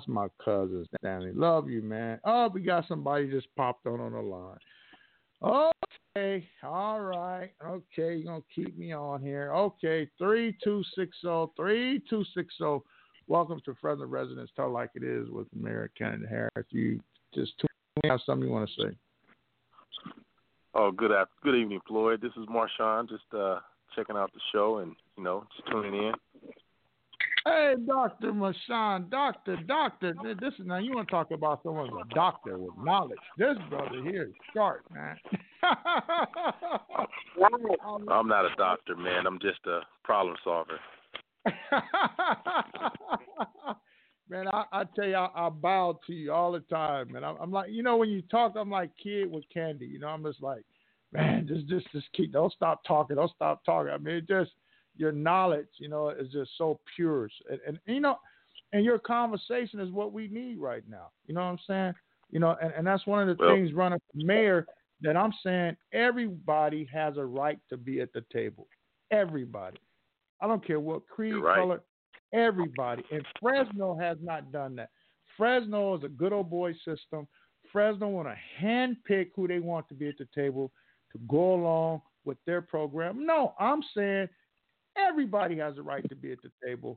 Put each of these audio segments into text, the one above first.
That's my cousin Stanley. Love you, man. Oh, we got somebody just popped on on the line. Okay, all right. Okay, you're gonna keep me on here. Okay, three two six zero three two six zero. Welcome to Fresno Residents Tell Like It Is with Mayor candidate Harris. You just have something you want to say. Oh, good after, good evening, Floyd. This is Marshawn. Just uh, checking out the show and you know just tuning in. Hey, Doctor Marshawn, Doctor, Doctor. This is now you want to talk about someone a doctor with knowledge. This brother here is sharp, man. I'm not a doctor, man. I'm just a problem solver. man, I, I tell you, I, I, bow to you all the time, man. I'm, I'm, like, you know, when you talk, I'm like kid with candy. You know, I'm just like, man, just, just, just keep. Don't stop talking. Don't stop talking. I mean, it just your knowledge, you know, is just so pure, and, and you know, and your conversation is what we need right now. You know what I'm saying? You know, and, and that's one of the well, things running for mayor that I'm saying everybody has a right to be at the table. Everybody. I don't care what creed, right. color, everybody. And Fresno has not done that. Fresno is a good old boy system. Fresno want to handpick who they want to be at the table to go along with their program. No, I'm saying everybody has a right to be at the table.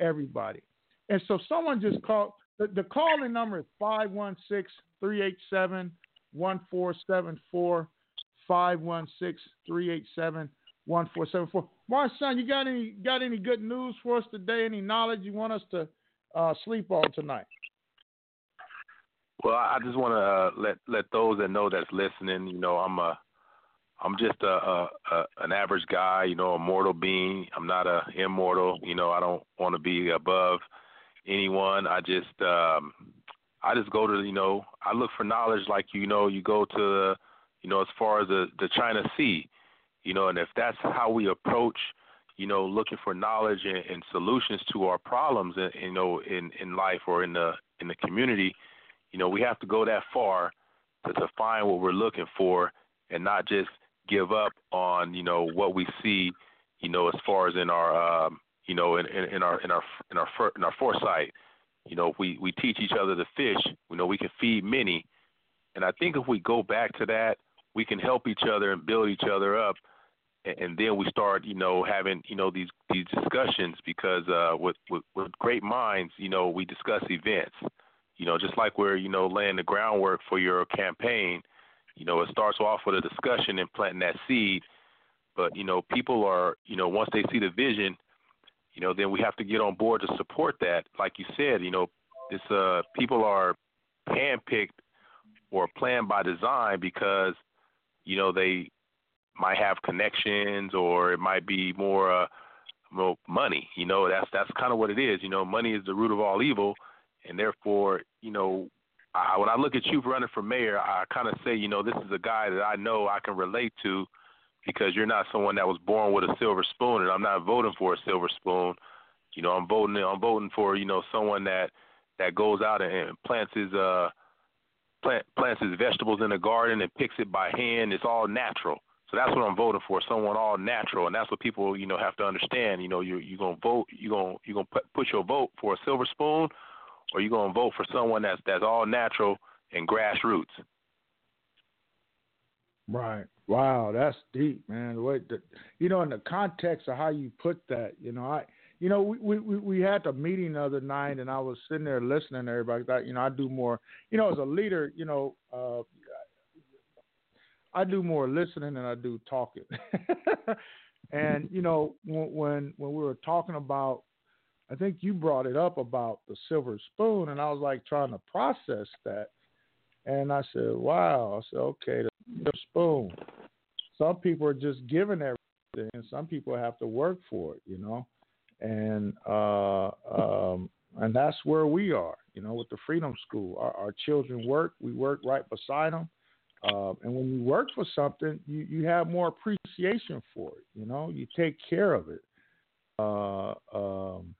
Everybody. And so someone just called. The, the calling number is 516 387 1474. 516 387 1474. Marshawn, you got any got any good news for us today? Any knowledge you want us to uh, sleep on tonight? Well, I just want to uh, let let those that know that's listening. You know, I'm a I'm just a, a, a an average guy. You know, a mortal being. I'm not a immortal. You know, I don't want to be above anyone. I just um, I just go to you know I look for knowledge like you know you go to you know as far as the the China Sea you know, and if that's how we approach, you know, looking for knowledge and, and solutions to our problems, in, you know, in in life or in the in the community, you know, we have to go that far to, to find what we're looking for, and not just give up on you know what we see, you know, as far as in our um, you know in, in, in our in our in our in our foresight. You know, if we we teach each other to fish, we know we can feed many, and I think if we go back to that, we can help each other and build each other up and then we start, you know, having, you know, these these discussions because uh, with, with with great minds, you know, we discuss events. You know, just like we're, you know, laying the groundwork for your campaign. You know, it starts off with a discussion and planting that seed. But you know, people are, you know, once they see the vision, you know, then we have to get on board to support that. Like you said, you know, it's uh people are handpicked or planned by design because, you know, they might have connections or it might be more uh more money you know that's that's kind of what it is you know money is the root of all evil and therefore you know I, when I look at you running for mayor, I kind of say, you know, this is a guy that I know I can relate to because you're not someone that was born with a silver spoon, and I'm not voting for a silver spoon. You know, I'm voting. I'm voting for you know someone that that goes out and plants his uh plant plants his vegetables in the garden and picks it by hand. It's all natural. So that's what I'm voting for, someone all natural, and that's what people, you know, have to understand. You know, you you're gonna vote, you're gonna you're gonna put, put your vote for a silver spoon, or you're gonna vote for someone that's that's all natural and grassroots. Right. Wow, that's deep, man. The, you know, in the context of how you put that, you know, I, you know, we we we had a meeting the other night, and I was sitting there listening to everybody. That you know, I do more, you know, as a leader, you know, uh, I do more listening than I do talking. and you know, when when we were talking about, I think you brought it up about the silver spoon, and I was like trying to process that. And I said, "Wow!" I said, "Okay, the spoon. Some people are just given everything, and some people have to work for it, you know." And uh, um, and that's where we are, you know, with the Freedom School. Our, our children work. We work right beside them uh, and when you work for something, you, you have more appreciation for it. You know, you take care of it. Uh, um,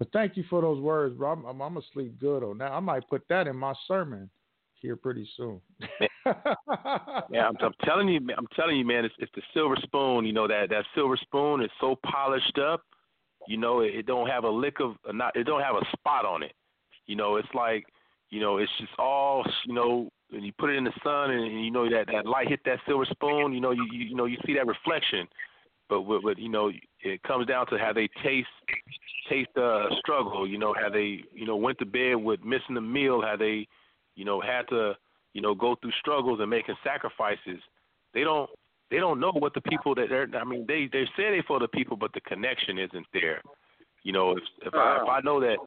but thank you for those words, bro. I'm, I'm, I'm gonna sleep good on that. I might put that in my sermon here pretty soon. yeah, I'm, I'm, telling you, I'm telling you, man. It's, it's the silver spoon. You know that that silver spoon is so polished up. You know, it, it don't have a lick of uh, not. It don't have a spot on it. You know, it's like, you know, it's just all, you know, when you put it in the sun and, and you know that that light hit that silver spoon, you know, you you, you know you see that reflection. But but, but you know, it comes down to how they taste taste uh struggle. You know, how they you know went to bed with missing a meal, how they you know had to you know go through struggles and making sacrifices. They don't they don't know what the people that they're. I mean, they they say they for the people, but the connection isn't there. You know, if if I if I know that,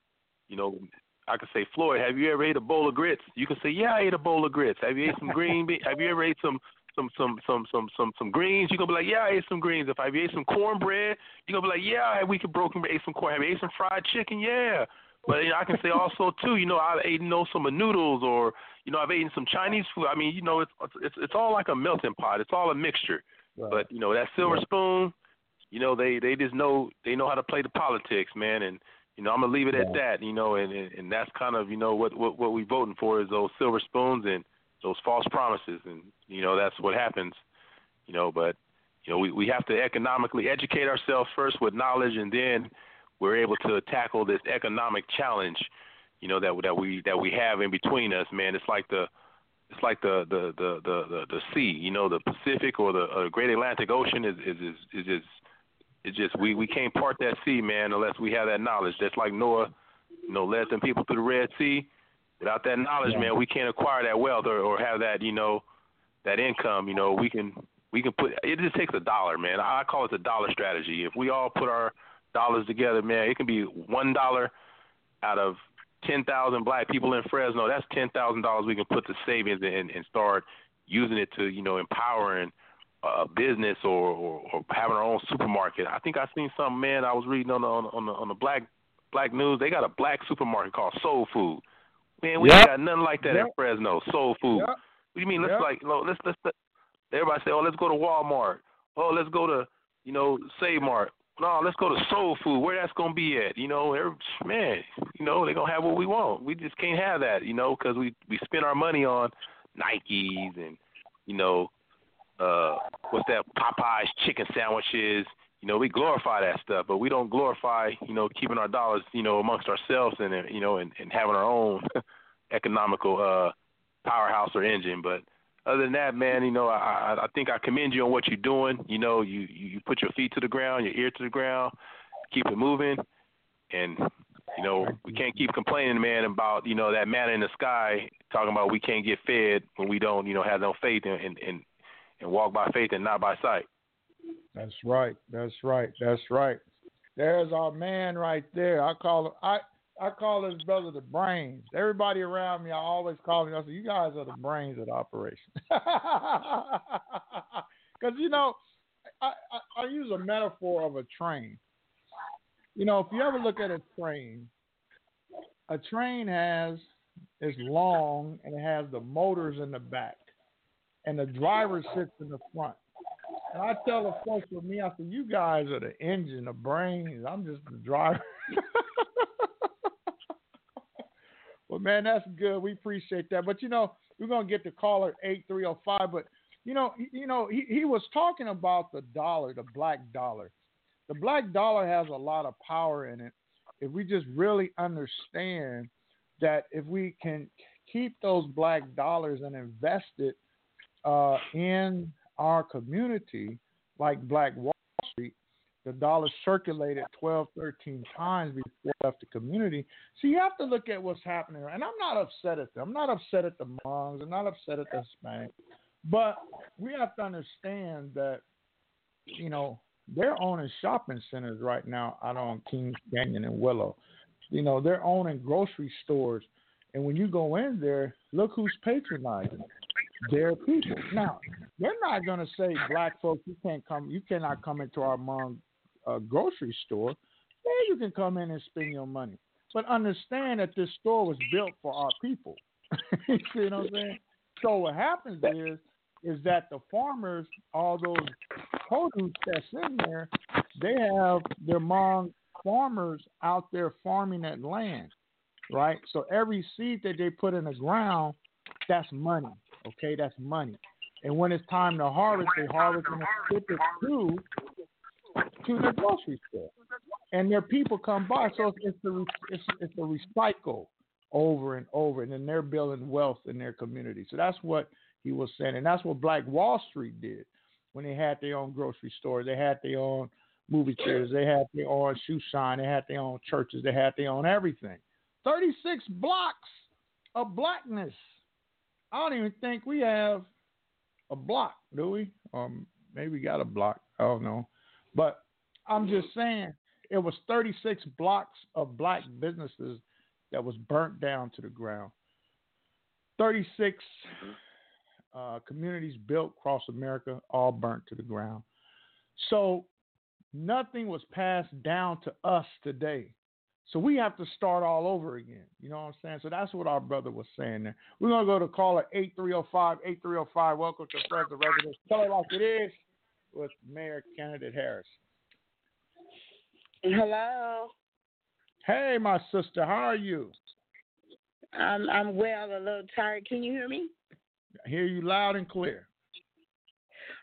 you know, I could say, Floyd, have you ever ate a bowl of grits? You can say, Yeah, I ate a bowl of grits. Have you ate some green beans? Have you ever ate some some some some some some some greens? You gonna be like, Yeah, I ate some greens. If I ate some cornbread, you gonna be like, Yeah, we could broken ate some corn. Have you ate some fried chicken? Yeah. But you know, I can say also too, you know, I've eaten you know some noodles or you know I've eaten some Chinese food. I mean, you know, it's it's it's all like a melting pot. It's all a mixture. Right. But you know that silver right. spoon, you know they they just know they know how to play the politics, man, and you know, I'm gonna leave it yeah. at that. You know, and, and and that's kind of you know what what what we voting for is those silver spoons and those false promises, and you know that's what happens. You know, but you know we we have to economically educate ourselves first with knowledge, and then we're able to tackle this economic challenge. You know that that we that we have in between us, man. It's like the it's like the the the the the, the sea. You know, the Pacific or the uh, Great Atlantic Ocean is is is, is, is it's just we we can't part that sea, man, unless we have that knowledge. Just like Noah, you know, led them people through the Red Sea. Without that knowledge, yeah. man, we can't acquire that wealth or, or have that, you know, that income. You know, we can we can put. It just takes a dollar, man. I call it the dollar strategy. If we all put our dollars together, man, it can be one dollar out of ten thousand black people in Fresno. That's ten thousand dollars we can put to savings and, and start using it to, you know, empowering a business or, or, or having our own supermarket. I think I seen some man I was reading on the on the, on the, on the black black news. They got a black supermarket called Soul Food. Man, we yep. ain't got nothing like that yep. in Fresno. Soul Food. Yep. What do you mean? Let's like let's let's let, everybody say, oh, let's go to Walmart. Oh, let's go to you know Save Mart. No, let's go to Soul Food. Where that's gonna be at? You know, every, man. You know, they're gonna have what we want. We just can't have that. You know, because we we spend our money on Nikes and you know uh, what's that Popeyes chicken sandwiches. You know, we glorify that stuff, but we don't glorify, you know, keeping our dollars, you know, amongst ourselves and you know, and, and having our own economical uh, powerhouse or engine. But other than that, man, you know, I, I think I commend you on what you're doing. You know, you you put your feet to the ground, your ear to the ground, keep it moving, and you know, we can't keep complaining, man, about you know that man in the sky talking about we can't get fed when we don't, you know, have no faith in, in and walk by faith and not by sight. That's right. That's right. That's right. There's our man right there. I call him. I I call his brother the brains. Everybody around me, I always call him. I say, "You guys are the brains of the operation." Because you know, I, I I use a metaphor of a train. You know, if you ever look at a train, a train has is long and it has the motors in the back and the driver sits in the front. I tell the folks with me, I said, "You guys are the engine, the brains. I'm just the driver." well, man, that's good. We appreciate that. But you know, we're gonna get the caller eight three zero five. But you know, you know, he, he was talking about the dollar, the black dollar. The black dollar has a lot of power in it. If we just really understand that, if we can keep those black dollars and invest it uh, in our community, like Black Wall Street, the dollar circulated 12, 13 times before it left the community. So you have to look at what's happening. And I'm not upset at them. I'm not upset at the Hmong. I'm not upset at the Hispanic. But we have to understand that, you know, they're owning shopping centers right now out on Kings Canyon and Willow. You know, they're owning grocery stores. And when you go in there, look who's patronizing their people. Now, they're not going to say, black folks, you can't come, you cannot come into our Hmong uh, grocery store. Yeah, you can come in and spend your money. But understand that this store was built for our people. you see what I'm saying? So what happens is, is that the farmers, all those produce that's in there, they have their Hmong farmers out there farming that land, right? So every seed that they put in the ground, that's money. Okay, that's money. And when it's time to harvest, they harvest and ship it to to the grocery store, and their people come by. So it's, a it's, it's a recycle over and over, and then they're building wealth in their community. So that's what he was saying, and that's what Black Wall Street did when they had their own grocery store, they had their own movie theaters, they had their own shoe shine, they had their own churches, they had their own everything. 36 blocks of blackness. I don't even think we have a block, do we? Um, maybe got a block. I don't know. But I'm just saying it was 36 blocks of black businesses that was burnt down to the ground. 36 uh, communities built across America, all burnt to the ground. So nothing was passed down to us today. So we have to start all over again. You know what I'm saying? So that's what our brother was saying there. We're going to go to caller 8305. 8305, welcome to Fresno Residents. Tell it like it is with Mayor candidate Harris. Hello. Hey, my sister, how are you? I'm I'm well, a little tired. Can you hear me? I hear you loud and clear.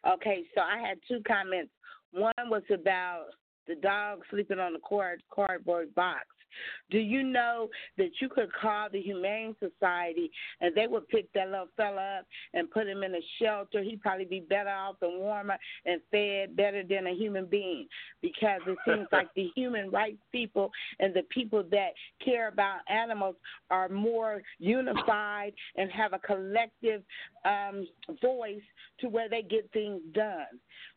Okay, so I had two comments. One was about the dog sleeping on the card, cardboard box. Do you know that you could call the Humane Society and they would pick that little fella up and put him in a shelter? He'd probably be better off and warmer and fed better than a human being because it seems like the human rights people and the people that care about animals are more unified and have a collective um, voice to where they get things done.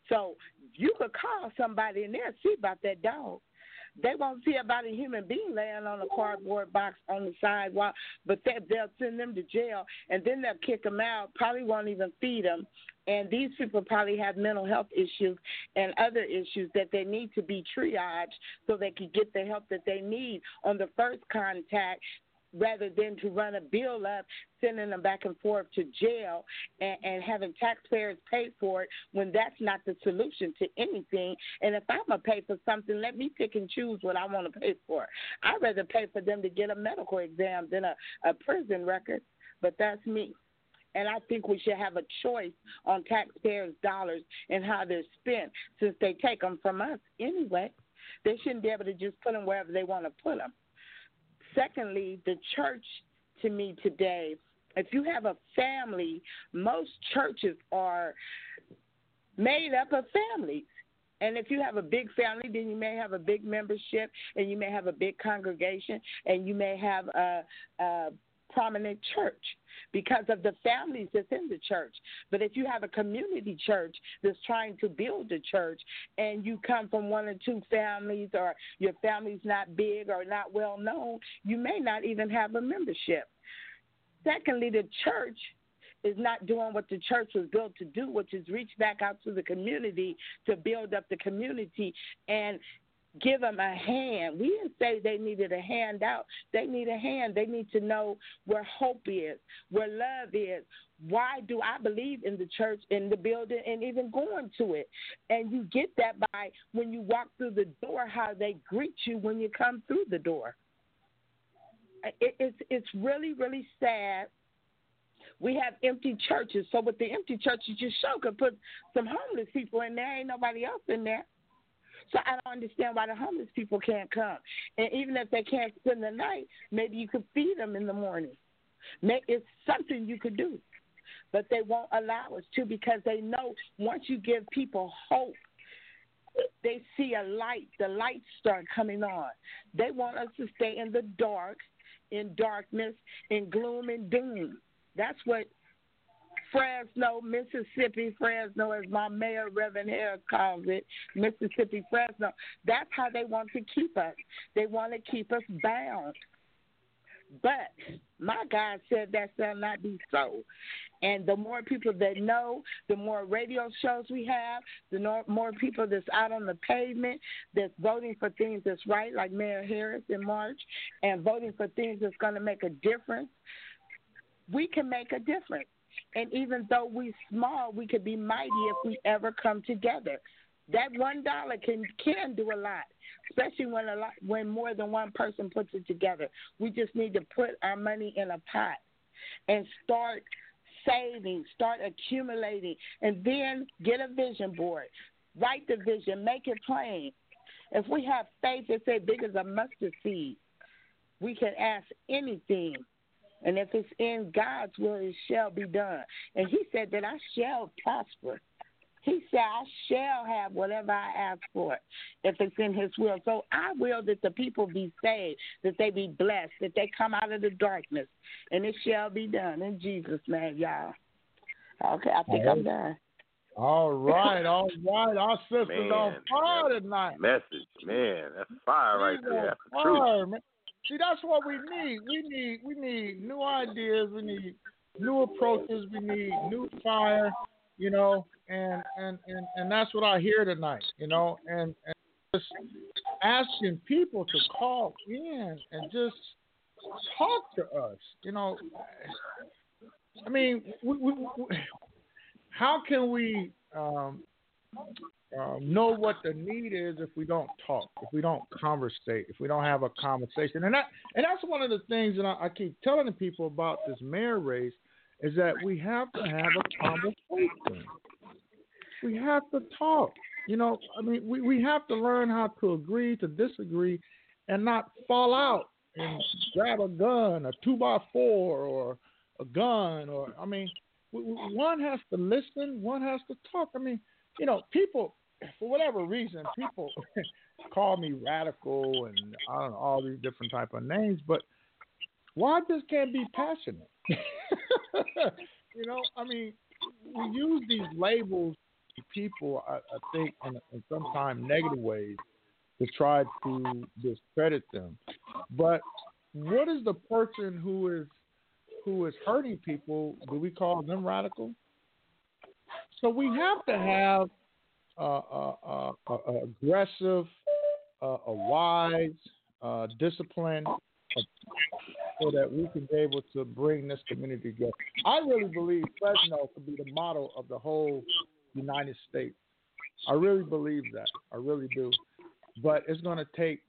So you could call somebody and they'll see about that dog. They won't see about a human being laying on a cardboard box on the sidewalk, but they, they'll send them to jail and then they'll kick them out. Probably won't even feed them. And these people probably have mental health issues and other issues that they need to be triaged so they can get the help that they need on the first contact rather than to run a bill up, sending them back and forth to jail and, and having taxpayers pay for it when that's not the solution to anything. And if I'm going to pay for something, let me pick and choose what I want to pay for. I'd rather pay for them to get a medical exam than a, a prison record, but that's me. And I think we should have a choice on taxpayers' dollars and how they're spent since they take them from us anyway. They shouldn't be able to just put them wherever they want to put them. Secondly, the church to me today, if you have a family, most churches are made up of families. And if you have a big family, then you may have a big membership and you may have a big congregation and you may have a, a prominent church because of the families that's in the church. But if you have a community church that's trying to build a church and you come from one or two families or your family's not big or not well known, you may not even have a membership. Secondly, the church is not doing what the church was built to do, which is reach back out to the community to build up the community and give them a hand. We didn't say they needed a handout. They need a hand. They need to know where hope is, where love is. Why do I believe in the church, in the building, and even going to it? And you get that by when you walk through the door, how they greet you when you come through the door. It, it's it's really really sad we have empty churches. So with the empty churches, you sure could put some homeless people in there. Ain't nobody else in there. So I don't understand why the homeless people can't come. And even if they can't spend the night, maybe you could feed them in the morning. It's something you could do. But they won't allow us to because they know once you give people hope, they see a light. The lights start coming on. They want us to stay in the dark, in darkness, in gloom and doom. That's what Fresno, Mississippi, Fresno, as my mayor, Reverend Harris, calls it, Mississippi, Fresno. That's how they want to keep us. They want to keep us bound. But my God said that shall not be so. And the more people that know, the more radio shows we have, the more people that's out on the pavement, that's voting for things that's right, like Mayor Harris in March, and voting for things that's going to make a difference, we can make a difference. And even though we small, we could be mighty if we ever come together. That one dollar can can do a lot, especially when a lot when more than one person puts it together. We just need to put our money in a pot and start saving, start accumulating, and then get a vision board. Write the vision, make it plain. If we have faith, it's as big as a mustard seed we can ask anything. And if it's in God's will, it shall be done. And he said that I shall prosper. He said, I shall have whatever I ask for if it's in His will. So I will that the people be saved, that they be blessed, that they come out of the darkness, and it shall be done in Jesus' name, y'all. Okay, I think I'm done. All right, all right. Our sister's man, on fire tonight. Message, man. That's fire right there. That's the truth. Man. See, that's what we need. We need we need new ideas. We need new approaches. We need new fire. You know, and and and and that's what I hear tonight. You know, and, and just asking people to call in and just talk to us. You know, I mean, we, we, we, how can we um, um, know what the need is if we don't talk, if we don't conversate, if we don't have a conversation? And that and that's one of the things that I, I keep telling people about this mayor race is that we have to have a conversation. We have to talk. You know, I mean, we, we have to learn how to agree to disagree and not fall out and grab a gun, a two by four, or a gun, or I mean, one has to listen, one has to talk. I mean, you know, people for whatever reason, people call me radical and I don't know all these different type of names, but why just can't be passionate? you know, I mean, we use these labels to people, I, I think, in, in sometimes negative ways to try to discredit them. But what is the person who is who is hurting people, do we call them radical? So we have to have uh, uh, uh, aggressive, a wise, disciplined, so that we can be able to bring this community together. I really believe Fresno could be the model of the whole United States. I really believe that. I really do. But it's going to take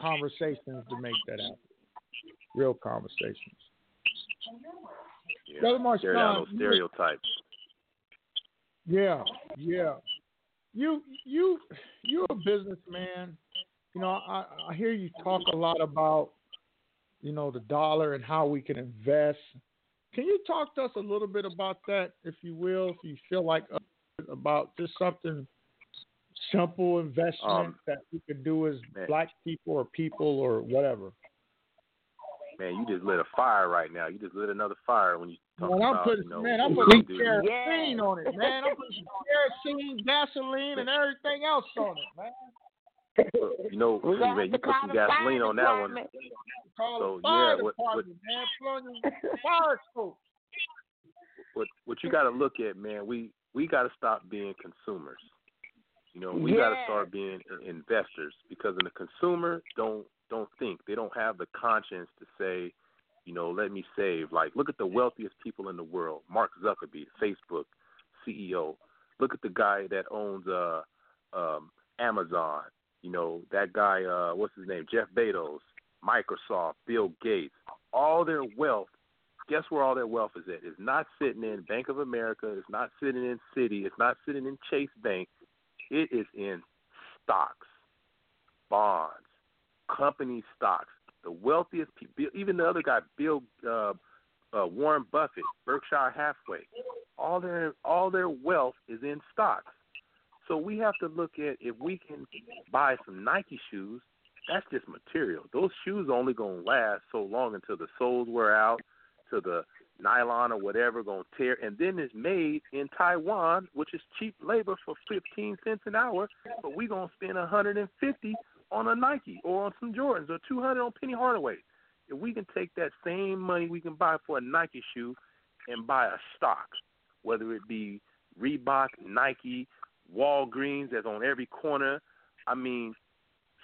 conversations to make that happen. Real conversations. Yeah. Brother Marshawn, stereotypes. Yeah, yeah. You you you're a businessman. You know, I, I hear you talk a lot about, you know, the dollar and how we can invest. Can you talk to us a little bit about that, if you will, if you feel like uh, about just something simple investment um, that we could do as man. black people or people or whatever? Man, you just lit a fire right now. You just lit another fire when you man, I'm putting, you know, man, I'm putting kerosene on it, man. I'm putting kerosene, gasoline, and everything else on it, man. You know, man, you put some gasoline on that one. so yeah, what, what, fire what what you got to look at, man? We we got to stop being consumers. You know, we yeah. got to start being investors because in the consumer don't don't think they don't have the conscience to say, you know, let me save. Like, look at the wealthiest people in the world: Mark Zuckerberg, Facebook CEO. Look at the guy that owns uh, um, Amazon. You know, that guy, uh, what's his name? Jeff Bezos, Microsoft, Bill Gates. All their wealth guess where all their wealth is at? It's not sitting in Bank of America. It's not sitting in Citi. It's not sitting in Chase Bank. It is in stocks, bonds, company stocks. The wealthiest people, even the other guy, Bill uh, uh, Warren Buffett, Berkshire Hathaway, all their all their wealth is in stocks. So we have to look at if we can buy some Nike shoes. That's just material. Those shoes only gonna last so long until the soles wear out, to the nylon or whatever gonna tear and then it's made in Taiwan, which is cheap labor for fifteen cents an hour, but we gonna spend a hundred and fifty on a Nike or on some Jordans or two hundred on Penny Hardaway. If we can take that same money we can buy for a Nike shoe and buy a stock, whether it be Reebok, Nike, Walgreens that's on every corner, I mean,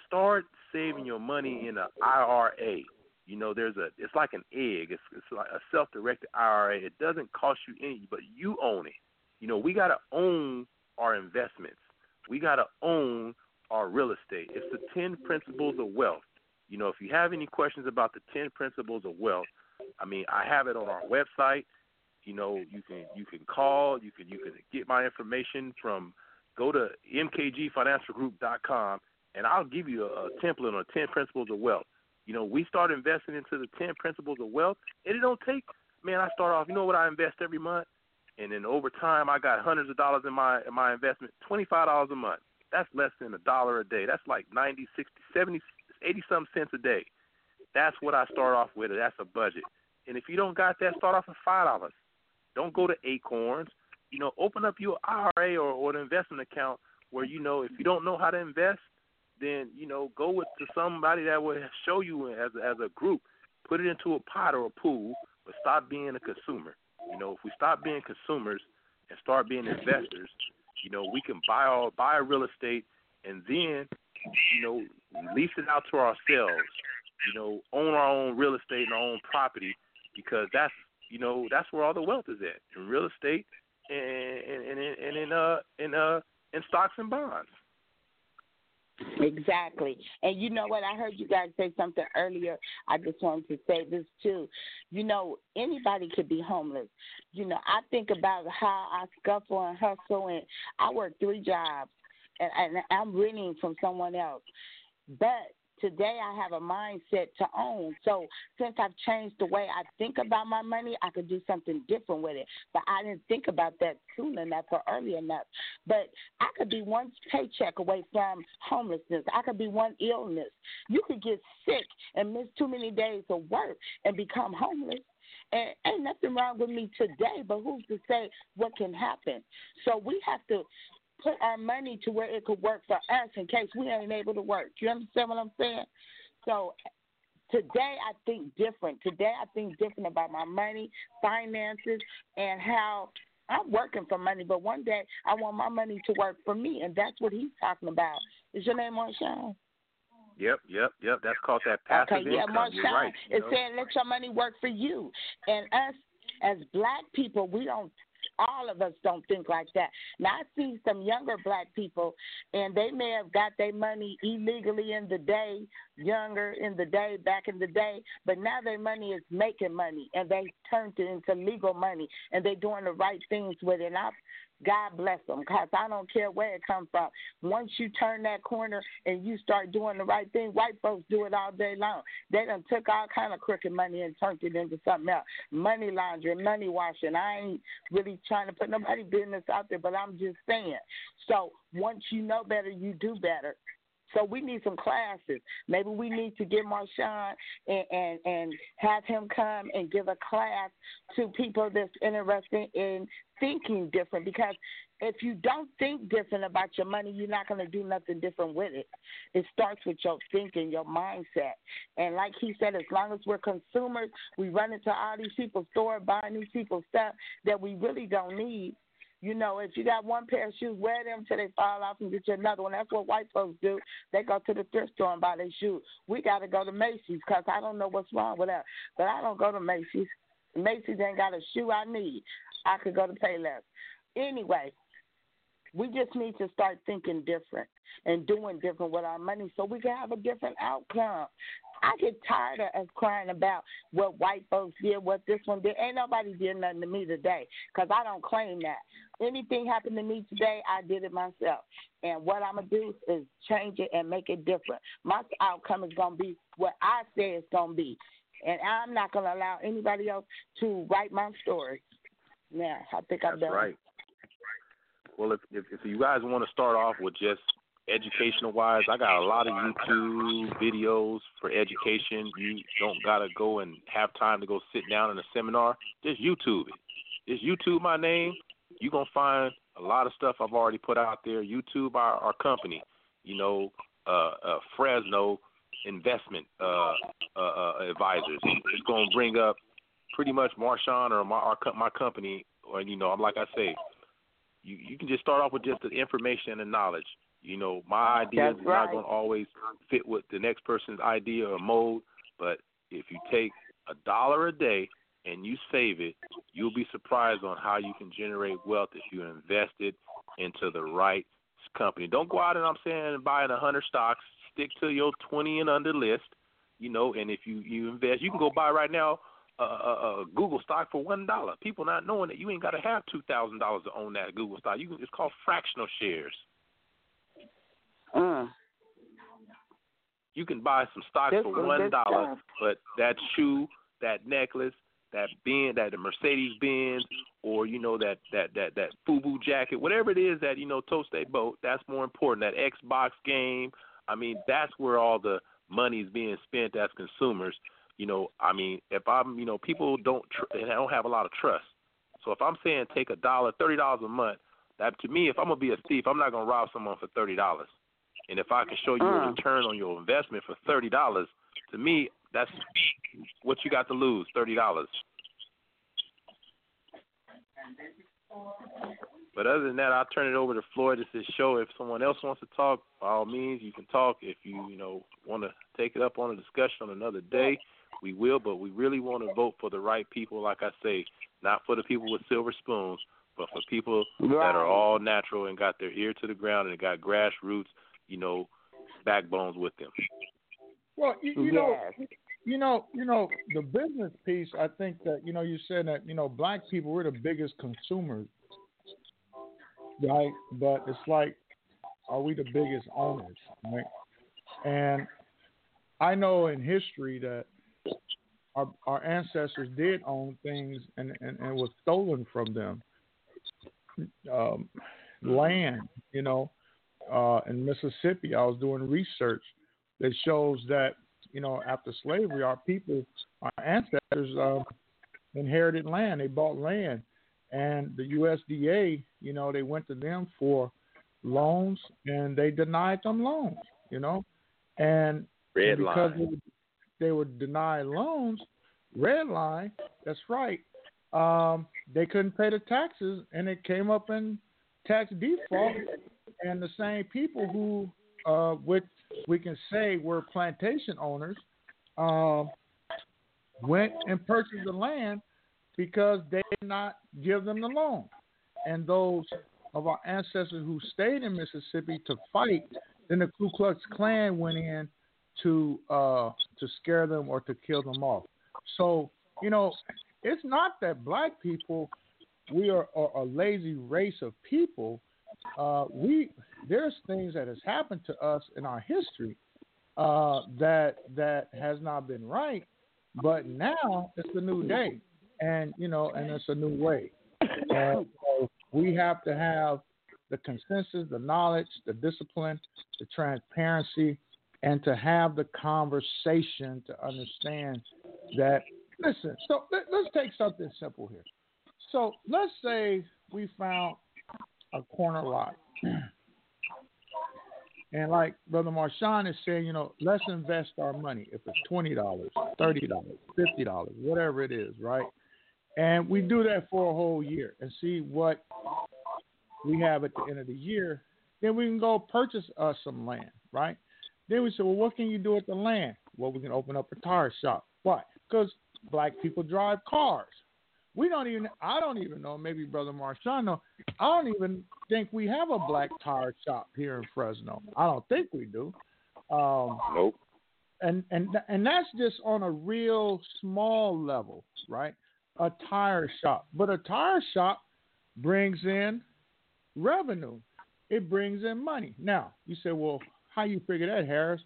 start saving your money in an IRA you know, there's a it's like an egg. It's it's like a self-directed IRA. It doesn't cost you any, but you own it. You know, we got to own our investments. We got to own our real estate. It's the 10 principles of wealth. You know, if you have any questions about the 10 principles of wealth, I mean, I have it on our website. You know, you can you can call, you can you can get my information from go to mkgfinancialgroup.com and I'll give you a, a template on 10 principles of wealth You know, we start investing into the ten principles of wealth, and it don't take. Man, I start off. You know what I invest every month, and then over time, I got hundreds of dollars in my in my investment. Twenty five dollars a month. That's less than a dollar a day. That's like ninety, sixty, seventy, eighty some cents a day. That's what I start off with. That's a budget. And if you don't got that, start off with five dollars. Don't go to Acorns. You know, open up your IRA or, or an investment account where you know if you don't know how to invest, then you know go with to somebody that will show you as as a group. Put it into a pot or a pool, but stop being a consumer. You know, if we stop being consumers and start being investors, you know, we can buy all buy real estate and then, you know, lease it out to ourselves. You know, own our own real estate and our own property because that's you know that's where all the wealth is at in real estate and and and, and in uh in uh in stocks and bonds. Exactly. And you know what? I heard you guys say something earlier. I just wanted to say this too. You know, anybody could be homeless. You know, I think about how I scuffle and hustle, and I work three jobs, and, and I'm renting from someone else. But today I have a mindset to own. So since I've changed the way I think about my money, I could do something different with it. But I didn't think about that soon enough or early enough. But I could be one paycheck away from homelessness. I could be one illness. You could get sick and miss too many days of work and become homeless. And ain't nothing wrong with me today, but who's to say what can happen? So we have to put our money to where it could work for us in case we ain't able to work. You understand what I'm saying? So today I think different. Today I think different about my money, finances, and how I'm working for money, but one day I want my money to work for me, and that's what he's talking about. Is your name Marshawn? Yep, yep, yep. That's called that passive okay, yeah, income. Marshawn, You're right. You it's know? saying let your money work for you, and us as black people, we don't all of us don't think like that. Now I see some younger black people, and they may have got their money illegally in the day, younger in the day, back in the day, but now their money is making money, and they turned it into legal money, and they're doing the right things with it. And I God bless them, because I don't care where it comes from. Once you turn that corner and you start doing the right thing, white folks do it all day long. They done took all kind of crooked money and turned it into something else. Money laundering, money washing. I ain't really trying to put nobody business out there, but I'm just saying. So once you know better, you do better. So we need some classes. Maybe we need to get Marshawn and, and, and have him come and give a class to people that's interested in thinking different because if you don't think different about your money, you're not going to do nothing different with it. It starts with your thinking, your mindset. And like he said, as long as we're consumers, we run into all these people's store buying these people's stuff that we really don't need. You know, if you got one pair of shoes, wear them till they fall off and get you another one. That's what white folks do. They go to the thrift store and buy their shoes. We got to go to Macy's because I don't know what's wrong with that. But I don't go to Macy's. Macy's ain't got a shoe I need. I could go to Payless. Anyway, we just need to start thinking different and doing different with our money so we can have a different outcome. I get tired of us crying about what white folks did, what this one did. Ain't nobody did nothing to me today because I don't claim that. Anything happened to me today, I did it myself. And what I'm going to do is change it and make it different. My outcome is going to be what I say it's going to be. And I'm not going to allow anybody else to write my story. Yeah, I think I've done right. Well, if, if if you guys want to start off with just educational wise, I got a lot of YouTube videos for education. You don't gotta go and have time to go sit down in a seminar. Just YouTube it. Just YouTube my name. You're gonna find a lot of stuff I've already put out there. YouTube our, our company. You know, uh, uh, Fresno investment uh, uh, uh, advisors. It's gonna bring up pretty much Marshawn or my our, my company. Or you know, I'm like I say, you you can just start off with just the information and the knowledge. You know, my idea That's is right. not going to always fit with the next person's idea or mode, but if you take a dollar a day and you save it, you'll be surprised on how you can generate wealth if you invest it into the right company. Don't go out and I'm saying buying a hundred stocks. Stick to your twenty and under list. You know, and if you you invest, you can go buy right now a, a, a Google stock for one dollar. People not knowing that you ain't got to have two thousand dollars to own that Google stock. You can, it's called fractional shares. Mm. You can buy some stock This for one dollar, but that shoe, that necklace, that Benz, that the Mercedes Benz, or you know that that that that FUBU jacket, whatever it is that you know toast boat, that's more important. That Xbox game, I mean, that's where all the money is being spent as consumers. You know, I mean, if I'm, you know, people don't tr- they don't have a lot of trust. So if I'm saying take a dollar, thirty dollars a month, that to me, if I'm gonna be a thief, I'm not gonna rob someone for thirty dollars. And if I can show you a Mm. return on your investment for thirty dollars, to me, that's what you got to lose, thirty dollars. But other than that, I'll turn it over to Floyd. It's his show. If someone else wants to talk, by all means, you can talk. If you, you know, want to take it up on a discussion on another day, we will. But we really want to vote for the right people, like I say, not for the people with silver spoons, but for people that are all natural and got their ear to the ground and got grassroots, you know, backbones with them. Well, you, you know, you know, you know, the business piece. I think that you know, you said that you know, black people we're the biggest consumers, right? But it's like, are we the biggest owners, right? And I know in history that our our ancestors did own things and and, and was stolen from them. Um, land, you know, uh, in Mississippi, I was doing research that shows that you know after slavery, our people, our ancestors, um, inherited land. They bought land, and the USDA, you know, they went to them for loans, and they denied them loans. You know, and Red and because line. They, were, denied loans, red line. That's right. Um, they couldn't pay the taxes, and it came up in tax default. And the same people who, uh, which we can say were plantation owners, um, went and purchased the land because they did not give them the loan. And those of our ancestors who stayed in Mississippi to fight, then the Ku Klux Klan went in to uh, to scare them or to kill them off. So you know, it's not that black people we are, are a lazy race of people. Uh, we there's things that has happened to us in our history uh, that that has not been right, but now it's a new day, and you know, and it's a new way. And so we have to have the consensus, the knowledge, the discipline, the transparency, and to have the conversation to understand that. Listen, so let, let's take something simple here. So let's say we found a corner lot. And like Brother Marshawn is saying, you know, let's invest our money. If it's twenty dollars, thirty dollars, fifty dollars, whatever it is, right? And we do that for a whole year and see what we have at the end of the year. Then we can go purchase us some land, right? Then we said, well, what can you do with the land? Well, we can open up a tire shop. Why? Because black people drive cars. We don't even. I don't even know. Maybe Brother Marshawn. I don't even think we have a black tire shop here in Fresno. I don't think we do. Um, Nope. and and and that's just on a real small level, right? A tire shop, but a tire shop brings in revenue. It brings in money. Now you say, well, how you figure that, Harris?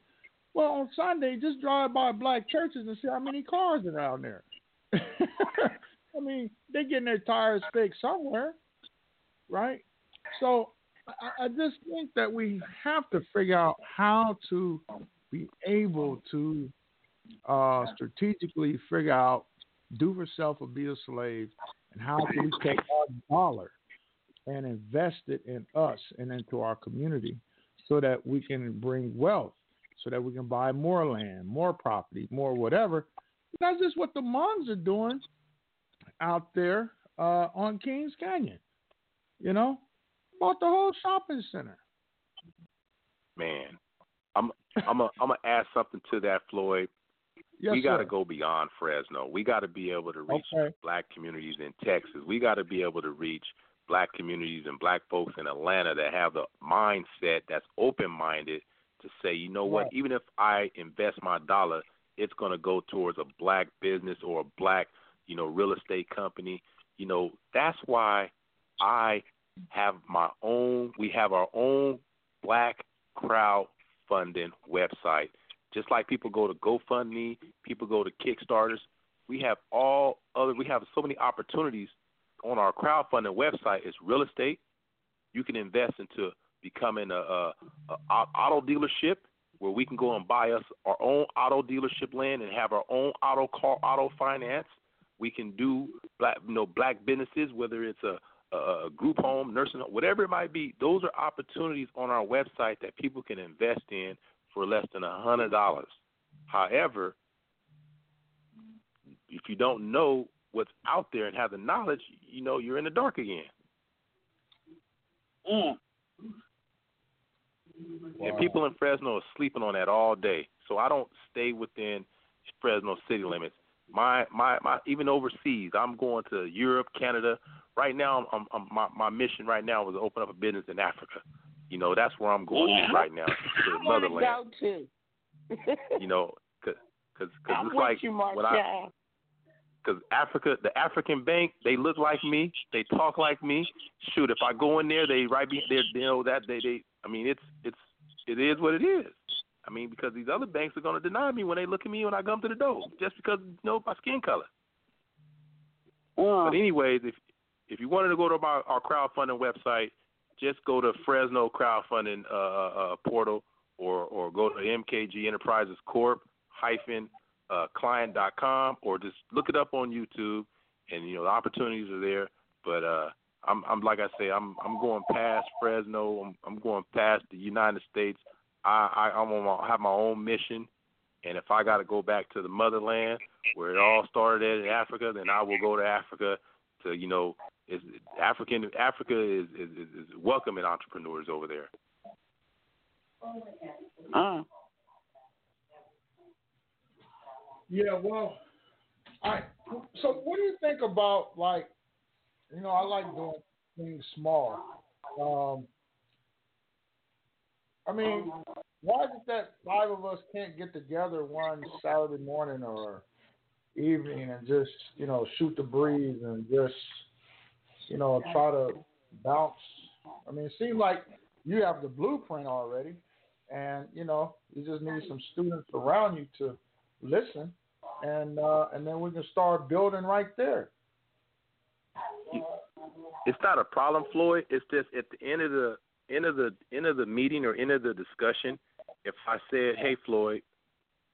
Well, on Sunday, just drive by black churches and see how many cars are around there. I mean, they're getting their tires fixed somewhere, right? So I, I just think that we have to figure out how to be able to uh, strategically figure out do for self or be a slave, and how can we take our dollar and invest it in us and into our community so that we can bring wealth, so that we can buy more land, more property, more whatever. That's just what the Hmong are doing out there uh, on Kings Canyon. You know, bought the whole shopping center. Man, I'm I'm a, I'm gonna add something to that, Floyd. Yes, we got to go beyond Fresno. We got to be able to reach Okay. black communities in Texas. We got to be able to reach black communities and black folks in Atlanta that have the mindset that's open-minded to say, you know what, Right. even if I invest my dollar, it's going to go towards a black business or a black, you know, real estate company. You know, that's why I have my own. We have our own black crowdfunding website Just like people go to GoFundMe, people go to Kickstarters. We have all other. We have so many opportunities on our crowdfunding website. is real estate. You can invest into becoming a, a, a auto dealership where we can go and buy us our own auto dealership land and have our own auto car auto finance. We can do black you know black businesses, whether it's a, a group home, nursing home, whatever it might be. Those are opportunities on our website that people can invest in for less than a hundred dollars. However, if you don't know what's out there and have the knowledge, you know you're in the dark again. Mm. Wow. And people in Fresno are sleeping on that all day. So I don't stay within Fresno city limits. My my my even overseas, I'm going to Europe, Canada. Right now, I'm, I'm my my mission right now is to open up a business in Africa. You know, that's where I'm going yeah. right now to the motherland. Go to. you know, because cause, cause it's like you, when I because Africa, the African bank, they look like me, they talk like me. Shoot, if I go in there, they right be they you know that they they. I mean, it's it's it is what it is. I mean, because these other banks are going to deny me when they look at me when I come to the door, just because you know my skin color. But anyways, if if you wanted to go to our, our crowdfunding website, just go to Fresno crowdfunding uh, uh, uh portal or or go to MKG Enterprises Corp hyphen uh, client.com or just look it up on YouTube, and you know the opportunities are there. But uh, I'm, I'm like I say, I'm I'm going past Fresno. I'm, I'm going past the United States. I I I'm gonna have my own mission, and if I got to go back to the motherland where it all started in Africa, then I will go to Africa to you know is African Africa is, is is welcoming entrepreneurs over there. Uh. Yeah, well, I so what do you think about like, you know, I like doing things small. Um, I mean, why is it that five of us can't get together one Saturday morning or evening and just, you know, shoot the breeze and just, you know, try to bounce? I mean, it seems like you have the blueprint already, and you know, you just need some students around you to listen, and uh, and then we can start building right there. It's not a problem, Floyd. It's just at the end of the end of the end of the meeting or end of the discussion, if I said, "Hey, Floyd,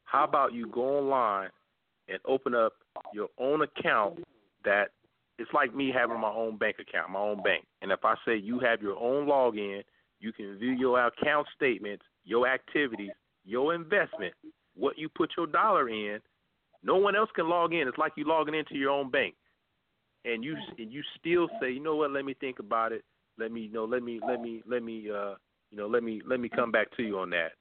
how about you go online and open up your own account that it's like me having my own bank account, my own bank. And if I say you have your own login, you can view your account statements, your activities, your investment, what you put your dollar in. No one else can log in. It's like you logging into your own bank, and you and you still say, you know what? Let me think about it. Let me you know. Let me let me let me uh you know let me let me come back to you on that.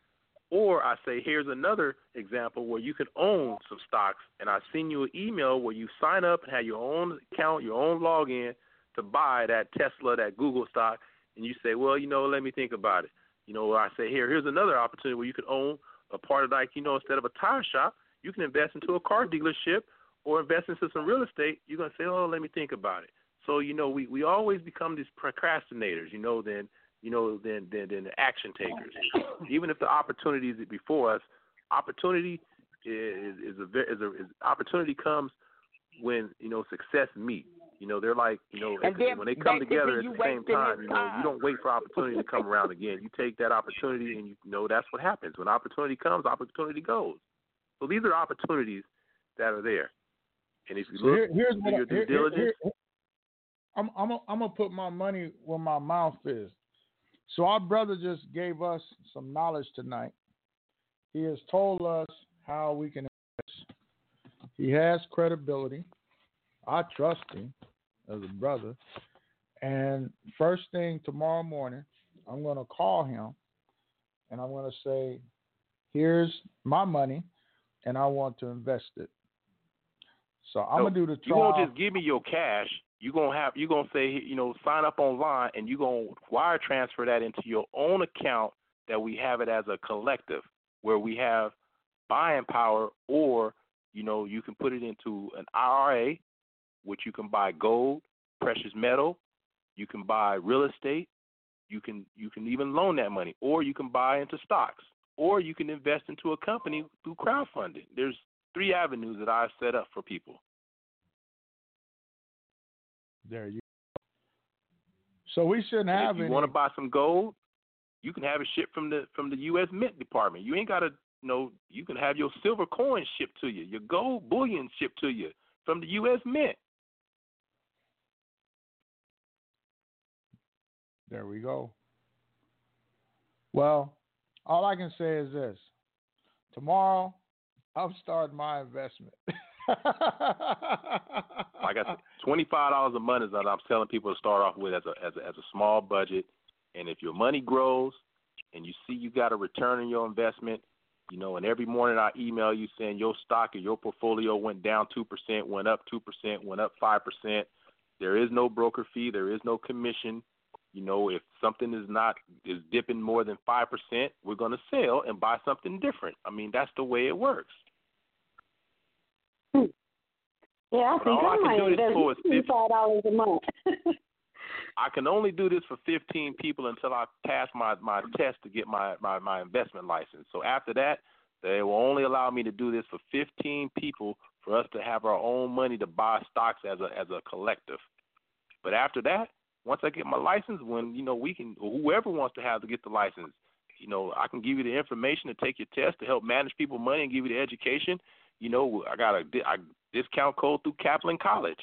Or I say, here's another example where you can own some stocks, and I send you an email where you sign up and have your own account, your own login to buy that Tesla, that Google stock, and you say, well, you know, let me think about it. You know, I say, here, here's another opportunity where you can own a part of like, you know, instead of a tire shop, you can invest into a car dealership or invest into some real estate. You're gonna say, oh, let me think about it. So you know, we we always become these procrastinators. You know, then you know, then then then the action takers. Even if the opportunity is before us, opportunity is is a is a is, opportunity comes when you know success meet. You know, they're like, you know, then, when they come together at the same time, you know, time. you don't wait for opportunity to come around again. You take that opportunity and you know that's what happens. When opportunity comes, opportunity goes. So these are opportunities that are there. And if you so look here, do your due here, diligence, here, I'm I'm a, I'm gonna put my money where my mouth is. So our brother just gave us some knowledge tonight. He has told us how we can invest. He has credibility. I trust him as a brother. And first thing tomorrow morning, I'm going to call him and I'm going to say, here's my money and I want to invest it. So I'm no, going to do the trial. You won't just give me your cash. You're gonna have you're gonna say you know sign up online and you're gonna wire transfer that into your own account that we have it as a collective where we have buying power or you know you can put it into an IRA which you can buy gold, precious metal, you can buy real estate, you can you can even loan that money or you can buy into stocks or you can invest into a company through crowdfunding. There's three avenues that I've set up for people. There you. So we shouldn't and have. If you any... want to buy some gold, you can have it shipped from the from the U.S. Mint Department. You ain't got to you know. You can have your silver coins shipped to you, your gold bullion shipped to you from the U.S. Mint. There we go. Well, all I can say is this: tomorrow, I'm starting my investment. like I said, twenty five dollars a month is what I'm telling people to start off with as a as a as a small budget. And if your money grows and you see you got a return on your investment, you know, and every morning I email you saying your stock or your portfolio went down two percent, went up two percent, went up five percent. There is no broker fee, there is no commission. You know, if something is not is dipping more than five percent, we're gonna sell and buy something different. I mean, that's the way it works. Yeah, I think I, might invest five dollars a month. I can only do this for 15 people until I pass my my test to get my my my investment license. So after that, they will only allow me to do this for 15 people for us to have our own money to buy stocks as a as a collective. But after that, once I get my license, when you know we can, or whoever wants to have to get the license, you know, I can give you the information to take your test to help manage people money and give you the education. You know, I got a I discount code through Kaplan College.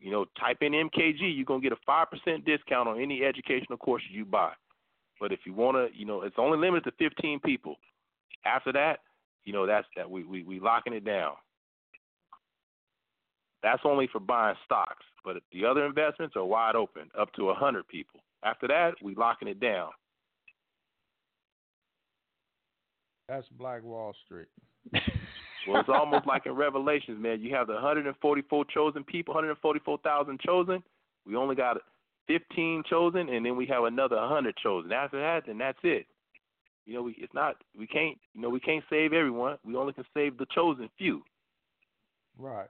You know, type in MKG, you're gonna get a five percent discount on any educational courses you buy. But if you wanna, you know, it's only limited to 15 people. After that, you know, that's that we we we locking it down. That's only for buying stocks, but the other investments are wide open, up to 100 people. After that, we're locking it down. That's Black Wall Street. Well, it's almost like in Revelations, man. You have the 144 chosen people, 144,000 chosen. We only got 15 chosen, and then we have another 100 chosen. After that, then that's it. You know, we it's not we can't you know we can't save everyone. We only can save the chosen few. Right.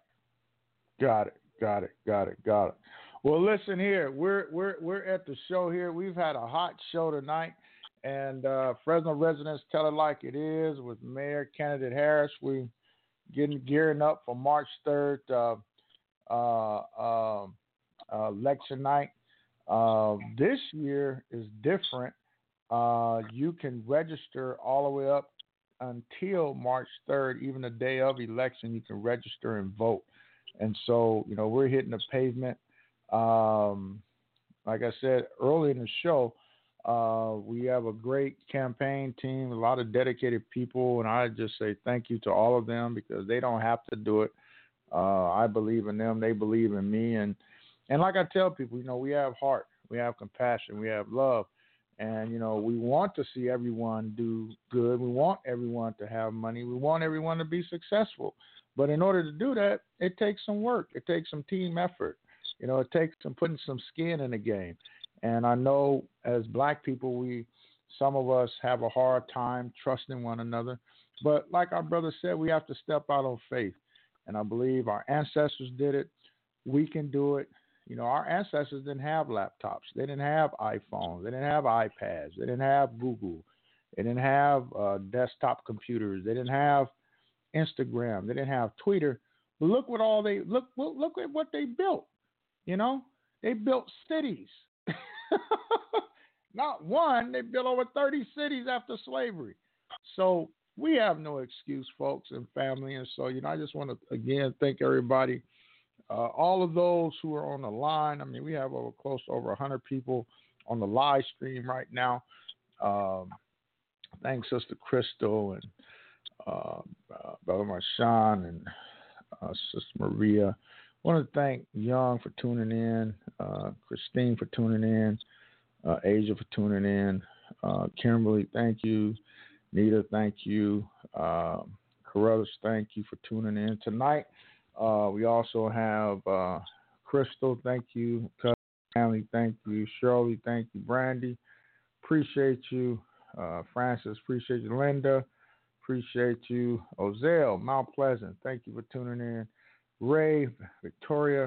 Got it. Got it. Got it. Got it. Well, listen here. We're we're we're at the show here. We've had a hot show tonight, and uh, Fresno residents tell it like it is with Mayor candidate Harris. We getting gearing up for March 3rd, uh, uh, um, election night. Uh, this year is different. Uh, you can register all the way up until March 3rd, even the day of election, you can register and vote. And so, you know, we're hitting the pavement. Um, like I said early in the show, uh, we have a great campaign team, a lot of dedicated people, and I just say thank you to all of them because they don't have to do it. Uh, I believe in them; they believe in me, and and like I tell people, you know, we have heart, we have compassion, we have love, and you know, we want to see everyone do good. We want everyone to have money. We want everyone to be successful. But in order to do that, it takes some work. It takes some team effort. You know, it takes some putting some skin in the game. And I know as black people, we some of us have a hard time trusting one another. But like our brother said, we have to step out on faith. And I believe our ancestors did it. We can do it. You know, our ancestors didn't have laptops. They didn't have iPhones. They didn't have iPads. They didn't have Google. They didn't have uh, desktop computers. They didn't have Instagram. They didn't have Twitter. But look what all they look look at what they built. You know, they built cities. Not one, they built over 30 cities after slavery. So we have no excuse, folks and family. And so, you know, I just want to again thank everybody, uh, all of those who are on the line. I mean, we have over close to over 100 people on the live stream right now. Um, thanks, Sister Crystal and uh, uh, Brother Marshawn and uh, Sister Maria. I want to thank Young for tuning in, uh, Christine for tuning in, uh, Asia for tuning in, uh, Kimberly, thank you, Nita, thank you, uh, Carruthers, thank you for tuning in. Tonight. Uh, we also have uh, Crystal, thank you, Family, thank you, Shirley, thank you, Brandy, appreciate you, Francis, appreciate you, Linda, appreciate you, Ozell, Mount Pleasant, thank you for tuning in. Ray, Victoria,